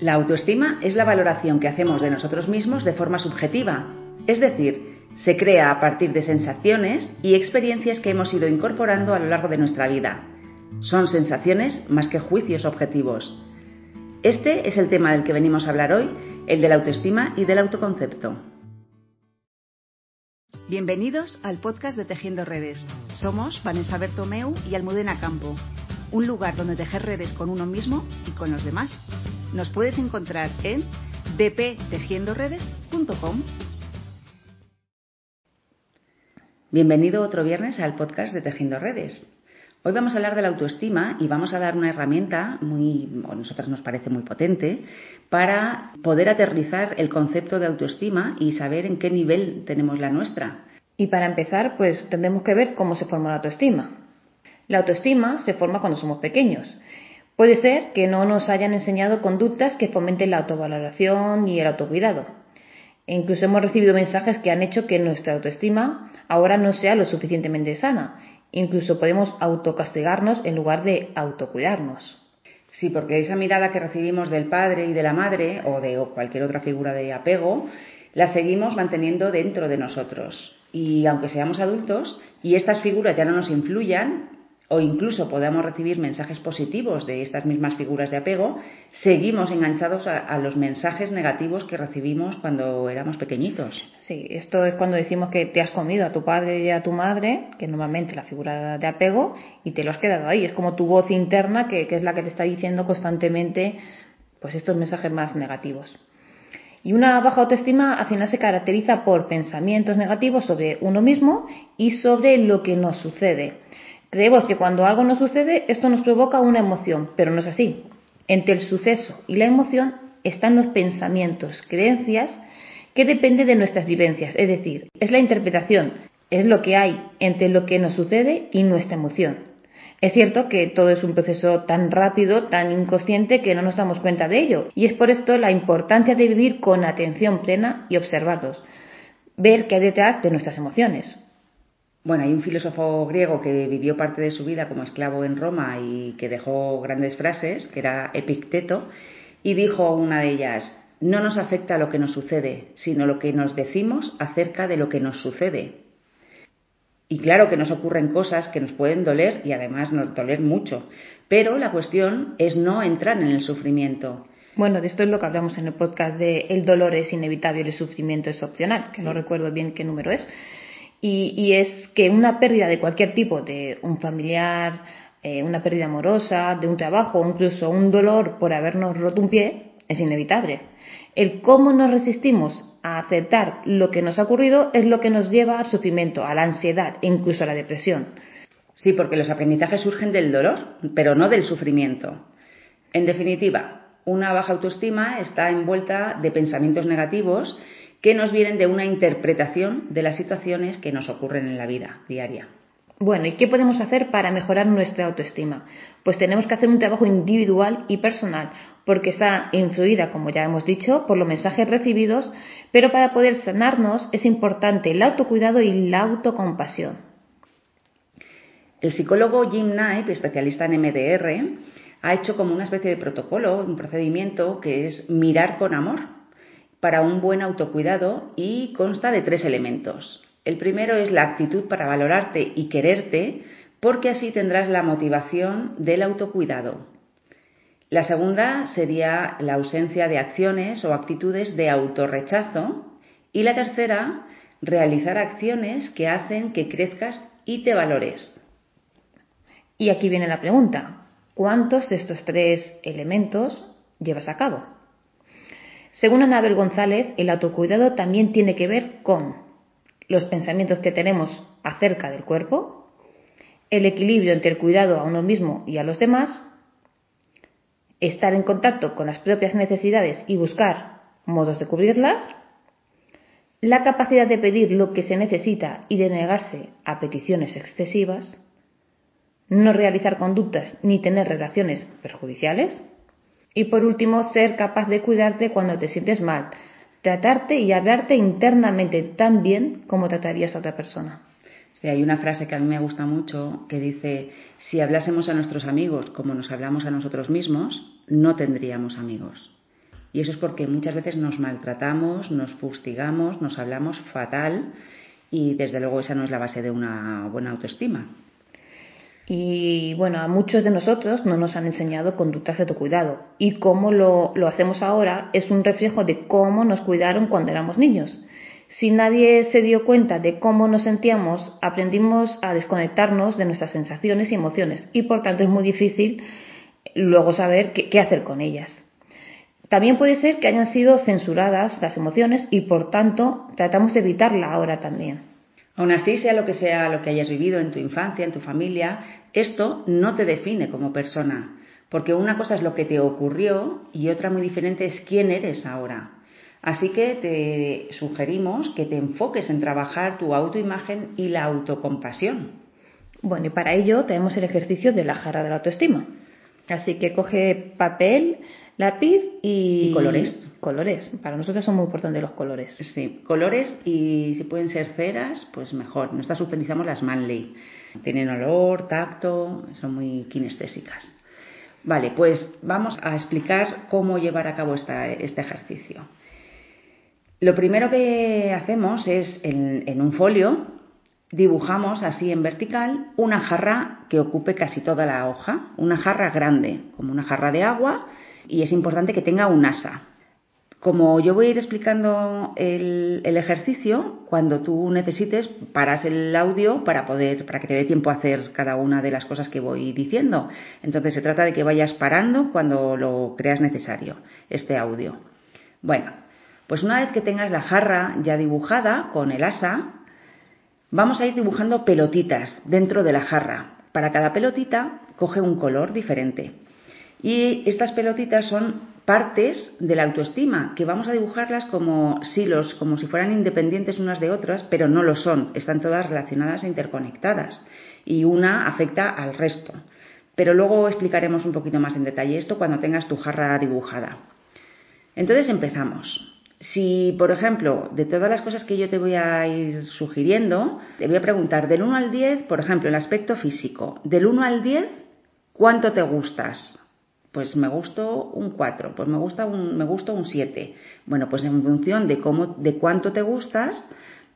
La autoestima es la valoración que hacemos de nosotros mismos de forma subjetiva, es decir, se crea a partir de sensaciones y experiencias que hemos ido incorporando a lo largo de nuestra vida. Son sensaciones más que juicios objetivos. Este es el tema del que venimos a hablar hoy, el de la autoestima y del autoconcepto. Bienvenidos al podcast de Tejiendo Redes. Somos Vanessa Bertomeu y Almudena Campo un lugar donde tejer redes con uno mismo y con los demás. Nos puedes encontrar en bptejiendoredes.com. Bienvenido otro viernes al podcast de Tejiendo Redes. Hoy vamos a hablar de la autoestima y vamos a dar una herramienta muy, a nosotras nos parece muy potente, para poder aterrizar el concepto de autoestima y saber en qué nivel tenemos la nuestra. Y para empezar, pues tendremos que ver cómo se forma la autoestima. La autoestima se forma cuando somos pequeños. Puede ser que no nos hayan enseñado conductas que fomenten la autovaloración y el autocuidado. E incluso hemos recibido mensajes que han hecho que nuestra autoestima ahora no sea lo suficientemente sana. Incluso podemos autocastigarnos en lugar de autocuidarnos. Sí, porque esa mirada que recibimos del padre y de la madre o de cualquier otra figura de apego, la seguimos manteniendo dentro de nosotros. Y aunque seamos adultos y estas figuras ya no nos influyan, o incluso podamos recibir mensajes positivos de estas mismas figuras de apego, seguimos enganchados a, los mensajes negativos que recibimos cuando éramos pequeñitos. Sí, esto es cuando decimos que te has comido a tu padre y a tu madre, que normalmente la figura de apego, y te lo has quedado ahí. Es como tu voz interna que, que es la que te está diciendo constantemente pues estos mensajes más negativos. Y una baja autoestima al final se caracteriza por pensamientos negativos sobre uno mismo y sobre lo que nos sucede. Creemos que cuando algo nos sucede, esto nos provoca una emoción, pero no es así. Entre el suceso y la emoción están los pensamientos, creencias, que dependen de nuestras vivencias, es decir, es la interpretación, es lo que hay entre lo que nos sucede y nuestra emoción. Es cierto que todo es un proceso tan rápido, tan inconsciente, que no nos damos cuenta de ello, y es por esto la importancia de vivir con atención plena y observarlos, ver qué hay detrás de nuestras emociones. Bueno, hay un filósofo griego que vivió parte de su vida como esclavo en Roma y que dejó grandes frases, que era Epicteto, y dijo una de ellas, no nos afecta lo que nos sucede, sino lo que nos decimos acerca de lo que nos sucede. Y claro que nos ocurren cosas que nos pueden doler y además nos doler mucho, pero la cuestión es no entrar en el sufrimiento. Bueno, de esto es lo que hablamos en el podcast de El dolor es inevitable y el sufrimiento es opcional, que no recuerdo bien qué número es. Y, es que una pérdida de cualquier tipo, de un familiar, eh, una pérdida amorosa, de un trabajo incluso un dolor por habernos roto un pie, es inevitable. El cómo nos resistimos a aceptar lo que nos ha ocurrido es lo que nos lleva al sufrimiento, a la ansiedad e incluso a la depresión. Sí, porque los aprendizajes surgen del dolor, pero no del sufrimiento. En definitiva, una baja autoestima está envuelta de pensamientos negativos que nos vienen de una interpretación de las situaciones que nos ocurren en la vida diaria. Bueno, ¿y qué podemos hacer para mejorar nuestra autoestima? Pues tenemos que hacer un trabajo individual y personal, porque está influida, como ya hemos dicho, por los mensajes recibidos, pero para poder sanarnos es importante el autocuidado y la autocompasión. El psicólogo Jim Knight, especialista en MDR, ha hecho como una especie de protocolo, un procedimiento que es mirar con amor, para un buen autocuidado y consta de tres elementos. El primero es la actitud para valorarte y quererte, porque así tendrás la motivación del autocuidado. La segunda sería la ausencia de acciones o actitudes de autorrechazo. Y la tercera, realizar acciones que hacen que crezcas y te valores. Y aquí viene la pregunta, ¿cuántos de estos tres elementos llevas a cabo? Según Anabel González, el autocuidado también tiene que ver con los pensamientos que tenemos acerca del cuerpo, el equilibrio entre el cuidado a uno mismo y a los demás, estar en contacto con las propias necesidades y buscar modos de cubrirlas, la capacidad de pedir lo que se necesita y de negarse a peticiones excesivas, no realizar conductas ni tener relaciones perjudiciales, y por último, ser capaz de cuidarte cuando te sientes mal, tratarte y hablarte internamente tan bien como tratarías a otra persona. Sí, hay una frase que a mí me gusta mucho que dice, si hablásemos a nuestros amigos como nos hablamos a nosotros mismos, no tendríamos amigos. Y eso es porque muchas veces nos maltratamos, nos fustigamos, nos hablamos fatal y desde luego esa no es la base de una buena autoestima. Y bueno, a muchos de nosotros no nos han enseñado conductas de autocuidado. Y cómo lo, hacemos ahora es un reflejo de cómo nos cuidaron cuando éramos niños. Si nadie se dio cuenta de cómo nos sentíamos, aprendimos a desconectarnos de nuestras sensaciones y emociones. Y por tanto es muy difícil luego saber qué, qué hacer con ellas. También puede ser que hayan sido censuradas las emociones y por tanto tratamos de evitarla ahora también. Aún así, sea lo que sea lo que hayas vivido en tu infancia, en tu familia, esto no te define como persona, porque una cosa es lo que te ocurrió y otra muy diferente es quién eres ahora. Así que te sugerimos que te enfoques en trabajar tu autoimagen y la autocompasión. Bueno, y para ello tenemos el ejercicio de la jarra de la autoestima. Así que coge papel, lápiz y, y colores. Colores. Para nosotros son muy importantes los colores. Sí, colores y si pueden ser ceras, pues mejor. Nosotras utilizamos las Manley. Tienen olor, tacto, son muy kinestésicas. Vale, pues vamos a explicar cómo llevar a cabo esta, este ejercicio. Lo primero que hacemos es en, en un folio dibujamos así en vertical una jarra que ocupe casi toda la hoja, una jarra grande, como una jarra de agua, y es importante que tenga un asa. Como yo voy a ir explicando el, ejercicio, cuando tú necesites, paras el audio para poder, para que te dé tiempo a hacer cada una de las cosas que voy diciendo. Entonces se trata de que vayas parando cuando lo creas necesario, este audio. Bueno, pues una vez que tengas la jarra ya dibujada con el asa, vamos a ir dibujando pelotitas dentro de la jarra. Para cada pelotita coge un color diferente. Y estas pelotitas son partes de la autoestima, que vamos a dibujarlas como silos, como si fueran independientes unas de otras, pero no lo son, están todas relacionadas e interconectadas, y una afecta al resto. Pero luego explicaremos un poquito más en detalle esto cuando tengas tu jarra dibujada. Entonces empezamos. Si, por ejemplo, de todas las cosas que yo te voy a ir sugiriendo, te voy a preguntar del 1 al 10, por ejemplo, el aspecto físico, del 1 al 10, ¿cuánto te gustas? Pues me gusto un 4, pues me gusta un, me gusta un 7. Bueno, pues en función de cómo, de cuánto te gustas,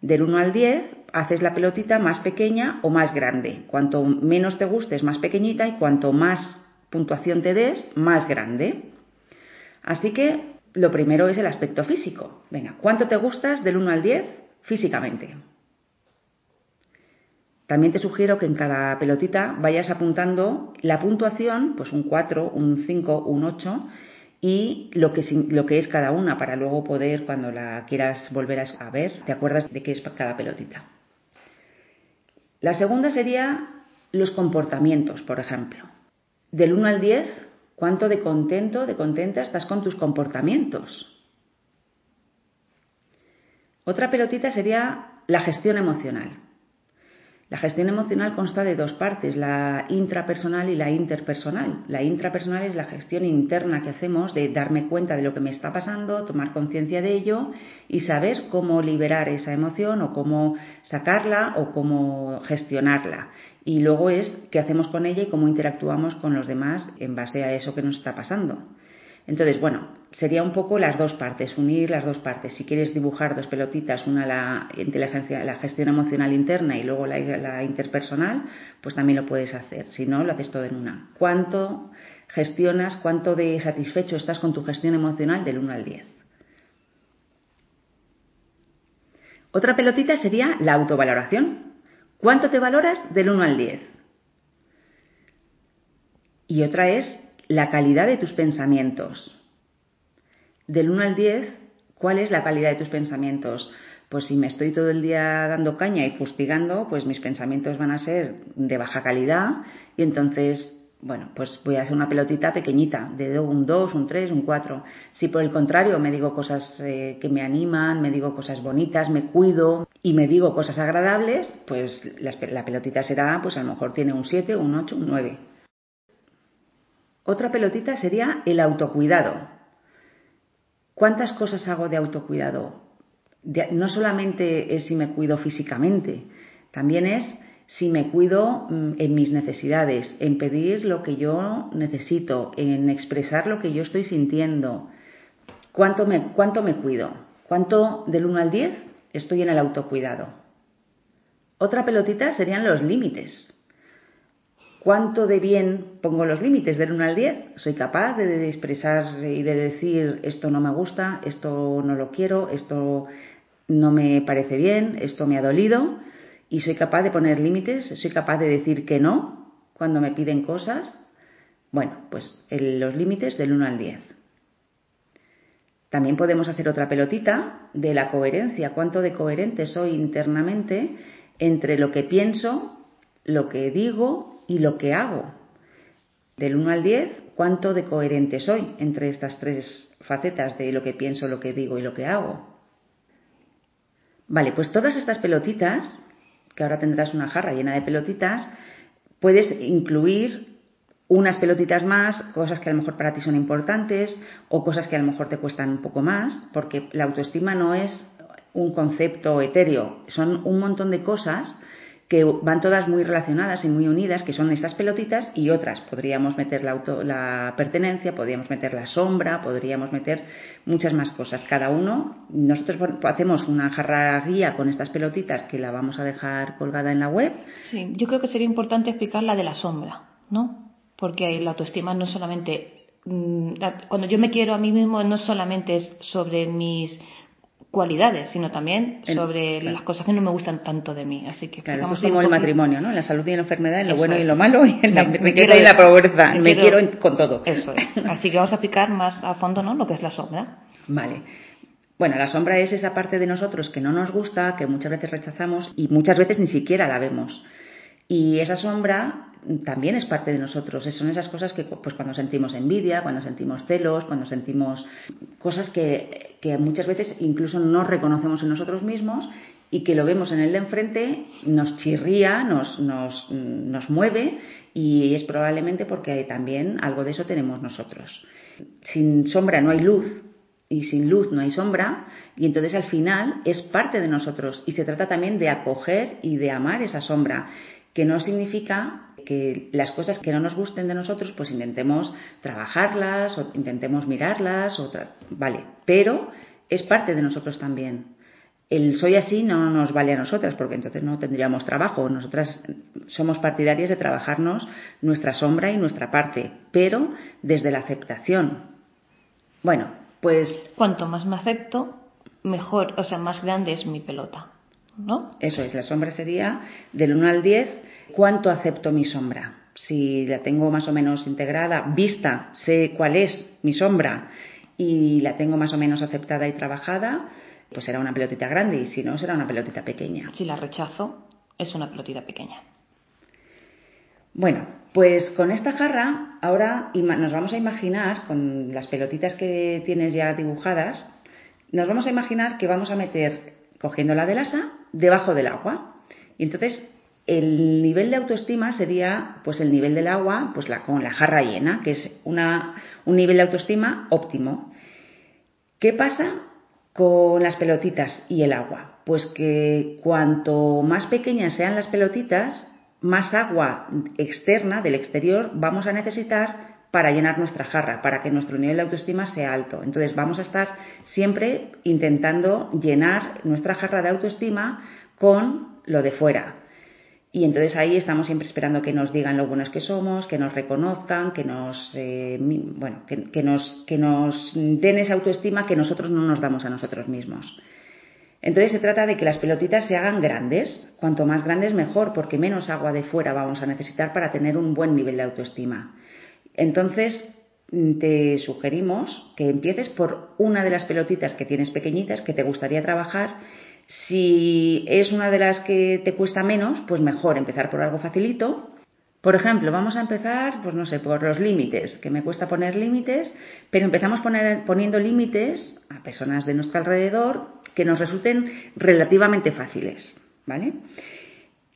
del 1 al 10, haces la pelotita más pequeña o más grande. Cuanto menos te gustes, más pequeñita y cuanto más puntuación te des, más grande. Así que lo primero es el aspecto físico. Venga, ¿cuánto te gustas del 1 al 10 físicamente? También te sugiero que en cada pelotita vayas apuntando la puntuación, pues un 4, un 5, un 8 y lo que, es cada una para luego poder, cuando la quieras volver a ver, te acuerdas de qué es cada pelotita. La segunda sería los comportamientos, por ejemplo. Del 1 al 10, ¿cuánto de contento, de contenta estás con tus comportamientos? Otra pelotita sería la gestión emocional. La gestión emocional consta de dos partes, la intrapersonal y la interpersonal. La intrapersonal es la gestión interna que hacemos de darme cuenta de lo que me está pasando, tomar conciencia de ello y saber cómo liberar esa emoción o cómo sacarla o cómo gestionarla. Y luego es qué hacemos con ella y cómo interactuamos con los demás en base a eso que nos está pasando. Entonces, bueno, sería un poco las dos partes, unir las dos partes. Si quieres dibujar dos pelotitas, una la inteligencia, la gestión emocional interna y luego la, interpersonal, pues también lo puedes hacer. Si no, lo haces todo en una. ¿Cuánto gestionas, cuánto de satisfecho estás con tu gestión emocional del 1 al 10? Otra pelotita sería la autovaloración. ¿Cuánto te valoras del 1 al 10? Y otra es la calidad de tus pensamientos. Del 1 al 10, ¿cuál es la calidad de tus pensamientos? Pues si me estoy todo el día dando caña y fustigando, pues mis pensamientos van a ser de baja calidad y entonces, bueno, pues voy a hacer una pelotita pequeñita, de un 2, un 3, un 4. Si por el contrario me digo cosas eh, que me animan, me digo cosas bonitas, me cuido y me digo cosas agradables, pues la, la pelotita será, pues a lo mejor tiene un 7, un 8, un 9. Otra pelotita sería el autocuidado. ¿Cuántas cosas hago de autocuidado? no solamente es si me cuido físicamente, también es si me cuido en mis necesidades, en pedir lo que yo necesito, en expresar lo que yo estoy sintiendo. ¿Cuánto me, cuánto me cuido? ¿Cuánto del 1 al 10 estoy en el autocuidado? Otra pelotita serían los límites. ¿Cuánto de bien pongo los límites del 1 al 10? ¿Soy capaz de expresar y de decir esto no me gusta, esto no lo quiero, esto no me parece bien, esto me ha dolido? ¿Y soy capaz de poner límites? ¿Soy capaz de decir que no cuando me piden cosas? Bueno, pues los límites del 1 al 10. También podemos hacer otra pelotita de la coherencia. ¿Cuánto de coherente soy internamente entre lo que pienso, lo que digo y lo que hago. Del 1 al 10, ¿cuánto de coherente soy entre estas tres facetas de lo que pienso, lo que digo y lo que hago? Vale, pues todas estas pelotitas, que ahora tendrás una jarra llena de pelotitas, puedes incluir unas pelotitas más, cosas que a lo mejor para ti son importantes o cosas que a lo mejor te cuestan un poco más, porque la autoestima no es un concepto etéreo, son un montón de cosas que van todas muy relacionadas y muy unidas, que son estas pelotitas y otras. Podríamos meter la, la pertenencia, podríamos meter la sombra, podríamos meter muchas más cosas. Cada uno, nosotros hacemos una jarra guía con estas pelotitas que la vamos a dejar colgada en la web. Sí, yo creo que sería importante explicar la de la sombra, ¿no? Porque la autoestima no solamente mm, cuando yo me quiero a mí mismo no solamente es sobre mis cualidades, sino también sobre las cosas que no me gustan tanto de mí. Así que claro, es como el matrimonio, ¿no? En la salud y en la enfermedad, en lo bueno y en lo malo, y en la riqueza y la pobreza. Me, quiero, con todo. Eso es. Así que vamos a explicar más a fondo, ¿no? Lo que es la sombra. Vale. Bueno, la sombra es esa parte de nosotros que no nos gusta, que muchas veces rechazamos y muchas veces ni siquiera la vemos. Y esa sombra también es parte de nosotros. Son esas cosas que pues cuando sentimos envidia, cuando sentimos celos, cuando sentimos cosas que, que muchas veces incluso no reconocemos en nosotros mismos y que lo vemos en el de enfrente, nos chirría, nos, nos, nos mueve y es probablemente porque también algo de eso tenemos nosotros. Sin sombra no hay luz y sin luz no hay sombra y entonces al final es parte de nosotros y se trata también de acoger y de amar esa sombra que no significa que las cosas que no nos gusten de nosotros, pues intentemos trabajarlas o intentemos mirarlas, o vale, pero es parte de nosotros también. El soy así no nos vale a nosotras, porque entonces no tendríamos trabajo. Nosotras somos partidarias de trabajarnos nuestra sombra y nuestra parte, pero desde la aceptación. Bueno, pues. Cuanto más me acepto, mejor, o sea, más grande es mi pelota. ¿No? Eso es, la sombra sería del 1 al 10, ¿cuánto acepto mi sombra? Si la tengo más o menos integrada, vista, sé cuál es mi sombra y la tengo más o menos aceptada y trabajada, pues será una pelotita grande y si no, será una pelotita pequeña. Si la rechazo, es una pelotita pequeña. Bueno, pues con esta jarra ahora nos vamos a imaginar, con las pelotitas que tienes ya dibujadas, nos vamos a imaginar que vamos a meter, cogiendo la del asa, debajo del agua. Y entonces el nivel de autoestima sería pues el nivel del agua pues la, con la jarra llena, que es una, un nivel de autoestima óptimo. ¿Qué pasa con las pelotitas y el agua? Pues que cuanto más pequeñas sean las pelotitas, más agua externa del exterior vamos a necesitar para llenar nuestra jarra, para que nuestro nivel de autoestima sea alto. Entonces vamos a estar siempre intentando llenar nuestra jarra de autoestima con lo de fuera. Y entonces ahí estamos siempre esperando que nos digan lo buenos que somos, que nos reconozcan, que nos, eh, bueno, que, nos, que nos den esa autoestima que nosotros no nos damos a nosotros mismos. Entonces se trata de que las pelotitas se hagan grandes, cuanto más grandes mejor, porque menos agua de fuera vamos a necesitar para tener un buen nivel de autoestima. Entonces, te sugerimos que empieces por una de las pelotitas que tienes pequeñitas que te gustaría trabajar. Si es una de las que te cuesta menos, pues mejor empezar por algo facilito. Por ejemplo, vamos a empezar, pues no sé, por los límites, que me cuesta poner límites, pero empezamos poniendo límites a personas de nuestro alrededor que nos resulten relativamente fáciles, ¿vale?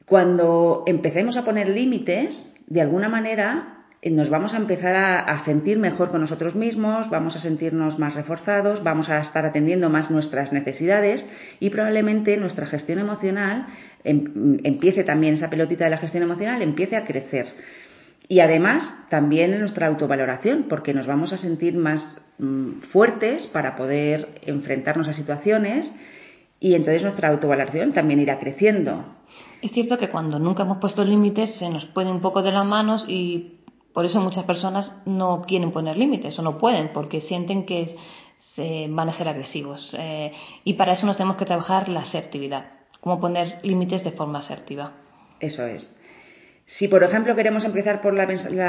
Cuando empecemos a poner límites, de alguna manera nos vamos a empezar a, sentir mejor con nosotros mismos, vamos a sentirnos más reforzados, vamos a estar atendiendo más nuestras necesidades y probablemente nuestra gestión emocional em, empiece también, esa pelotita de la gestión emocional empiece a crecer. Y además, también en nuestra autovaloración, porque nos vamos a sentir más mm, fuertes para poder enfrentarnos a situaciones y entonces nuestra autovaloración también irá creciendo. Es cierto que cuando nunca hemos puesto límites se nos puede un poco de las manos y por eso muchas personas no quieren poner límites o no pueden porque sienten que se van a ser agresivos. Eh, y para eso nos tenemos que trabajar la asertividad, cómo poner límites de forma asertiva. Eso es. Si, por ejemplo, queremos empezar por la,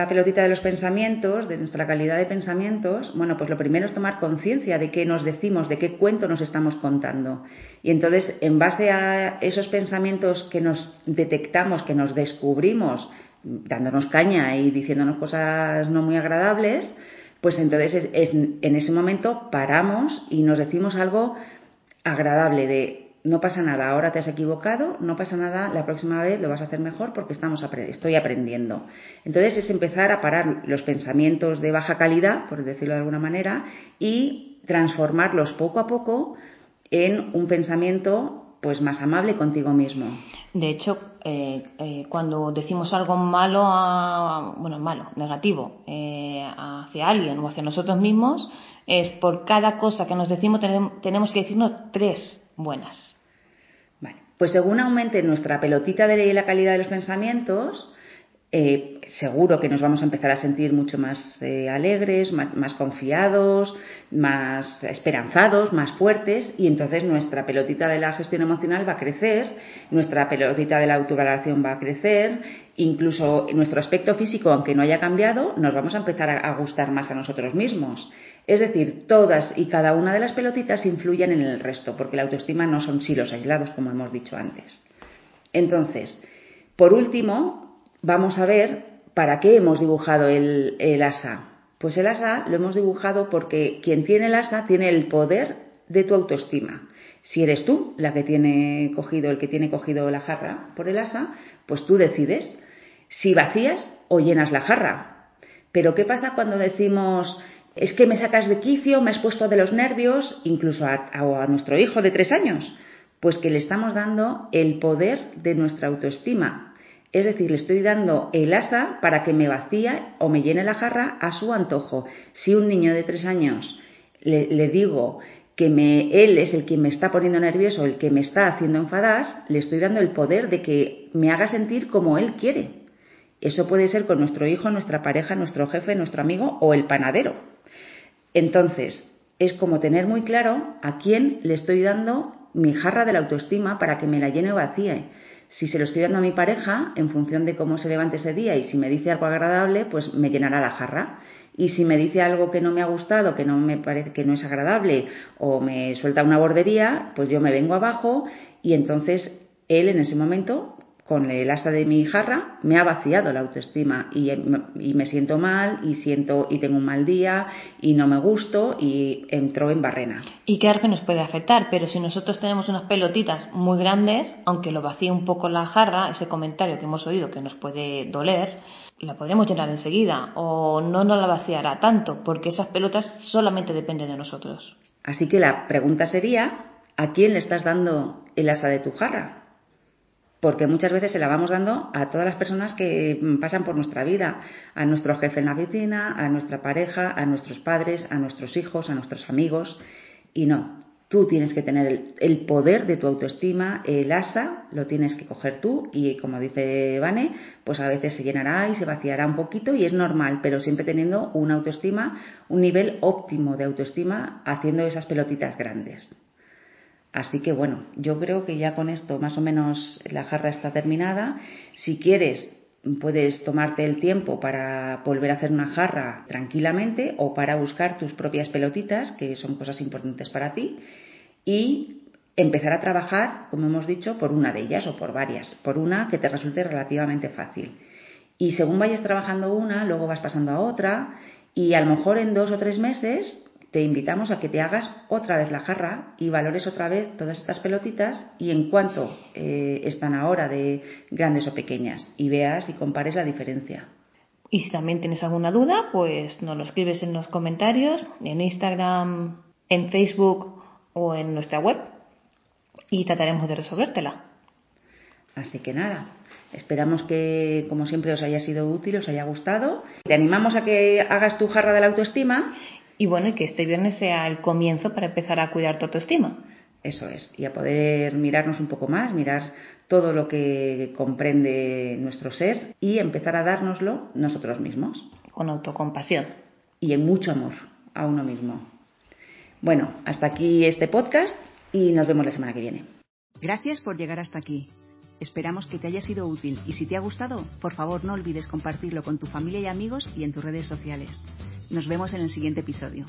pelotita de los pensamientos, de nuestra calidad de pensamientos, bueno, pues lo primero es tomar conciencia de qué nos decimos, de qué cuento nos estamos contando. Y entonces, en base a esos pensamientos que nos detectamos, que nos descubrimos, dándonos caña y diciéndonos cosas no muy agradables, pues entonces en ese momento paramos y nos decimos algo agradable de no pasa nada, ahora te has equivocado, no pasa nada, la próxima vez lo vas a hacer mejor porque estamos estoy aprendiendo. Entonces es empezar a parar los pensamientos de baja calidad, por decirlo de alguna manera, y transformarlos poco a poco en un pensamiento pues más amable contigo mismo. De hecho, eh, eh, cuando decimos algo malo, bueno, malo, negativo, eh, hacia alguien o hacia nosotros mismos, es por cada cosa que nos decimos tenemos que decirnos tres buenas. Pues según aumente nuestra pelotita de la calidad de los pensamientos, eh, seguro que nos vamos a empezar a sentir mucho más eh, alegres, más, confiados, más esperanzados, más fuertes y entonces nuestra pelotita de la gestión emocional va a crecer, nuestra pelotita de la autovaloración va a crecer, incluso nuestro aspecto físico, aunque no haya cambiado, nos vamos a empezar a gustar más a nosotros mismos. Es decir, todas y cada una de las pelotitas influyen en el resto, porque la autoestima no son silos aislados, como hemos dicho antes. Entonces, por último, vamos a ver para qué hemos dibujado el, asa. Pues el asa lo hemos dibujado porque quien tiene el asa tiene el poder de tu autoestima. Si eres tú la que tiene cogido, el que tiene cogido la jarra por el asa, pues tú decides si vacías o llenas la jarra. Pero ¿qué pasa cuando decimos es que me sacas de quicio, me has puesto de los nervios, incluso a, nuestro hijo de tres años, pues que le estamos dando el poder de nuestra autoestima. Es decir, le estoy dando el asa para que me vacía o me llene la jarra a su antojo. Si un niño de tres años le, digo que me, él es el que me está poniendo nervioso, el que me está haciendo enfadar, le estoy dando el poder de que me haga sentir como él quiere. Eso puede ser con nuestro hijo, nuestra pareja, nuestro jefe, nuestro amigo o el panadero. Entonces, es como tener muy claro a quién le estoy dando mi jarra de la autoestima para que me la llene o vacíe. Si se lo estoy dando a mi pareja, en función de cómo se levante ese día y si me dice algo agradable, pues me llenará la jarra. Y si me dice algo que no me ha gustado, que no me parece que no es agradable o me suelta una bordería, pues yo me vengo abajo y entonces él en ese momento con el asa de mi jarra me ha vaciado la autoestima y, me siento mal y siento y tengo un mal día y no me gusto y entro en barrena. Y claro que nos puede afectar, pero si nosotros tenemos unas pelotitas muy grandes, aunque lo vacíe un poco la jarra, ese comentario que hemos oído que nos puede doler, la podemos llenar enseguida o no nos la vaciará tanto porque esas pelotas solamente dependen de nosotros. Así que la pregunta sería, ¿a quién le estás dando el asa de tu jarra? Porque muchas veces se la vamos dando a todas las personas que pasan por nuestra vida, a nuestro jefe en la oficina, a nuestra pareja, a nuestros padres, a nuestros hijos, a nuestros amigos, y no. Tú tienes que tener el, poder de tu autoestima, el asa lo tienes que coger tú y como dice Vane, pues a veces se llenará y se vaciará un poquito y es normal, pero siempre teniendo una autoestima, un nivel óptimo de autoestima haciendo esas pelotitas grandes. Así que bueno, yo creo que ya con esto más o menos la jarra está terminada. Si quieres, puedes tomarte el tiempo para volver a hacer una jarra tranquilamente o para buscar tus propias pelotitas, que son cosas importantes para ti, y empezar a trabajar, como hemos dicho, por una de ellas o por varias, por una que te resulte relativamente fácil. Y según vayas trabajando una, luego vas pasando a otra y a lo mejor en dos o tres meses te invitamos a que te hagas otra vez la jarra y valores otra vez todas estas pelotitas y en cuánto eh, están ahora de grandes o pequeñas y veas y compares la diferencia. Y si también tienes alguna duda, pues nos lo escribes en los comentarios, en Instagram, en Facebook o en nuestra web y trataremos de resolvértela. Así que nada, Esperamos que, como siempre, os haya sido útil, os haya gustado. Te animamos a que hagas tu jarra de la autoestima. Y bueno, y que este viernes sea el comienzo para empezar a cuidar tu autoestima. Eso es, y a poder mirarnos un poco más, mirar todo lo que comprende nuestro ser y empezar a dárnoslo nosotros mismos. Con autocompasión. Y en mucho amor a uno mismo. Bueno, hasta aquí este podcast y nos vemos la semana que viene. Gracias por llegar hasta aquí. Esperamos que te haya sido útil y si te ha gustado, por favor no olvides compartirlo con tu familia y amigos y en tus redes sociales. Nos vemos en el siguiente episodio.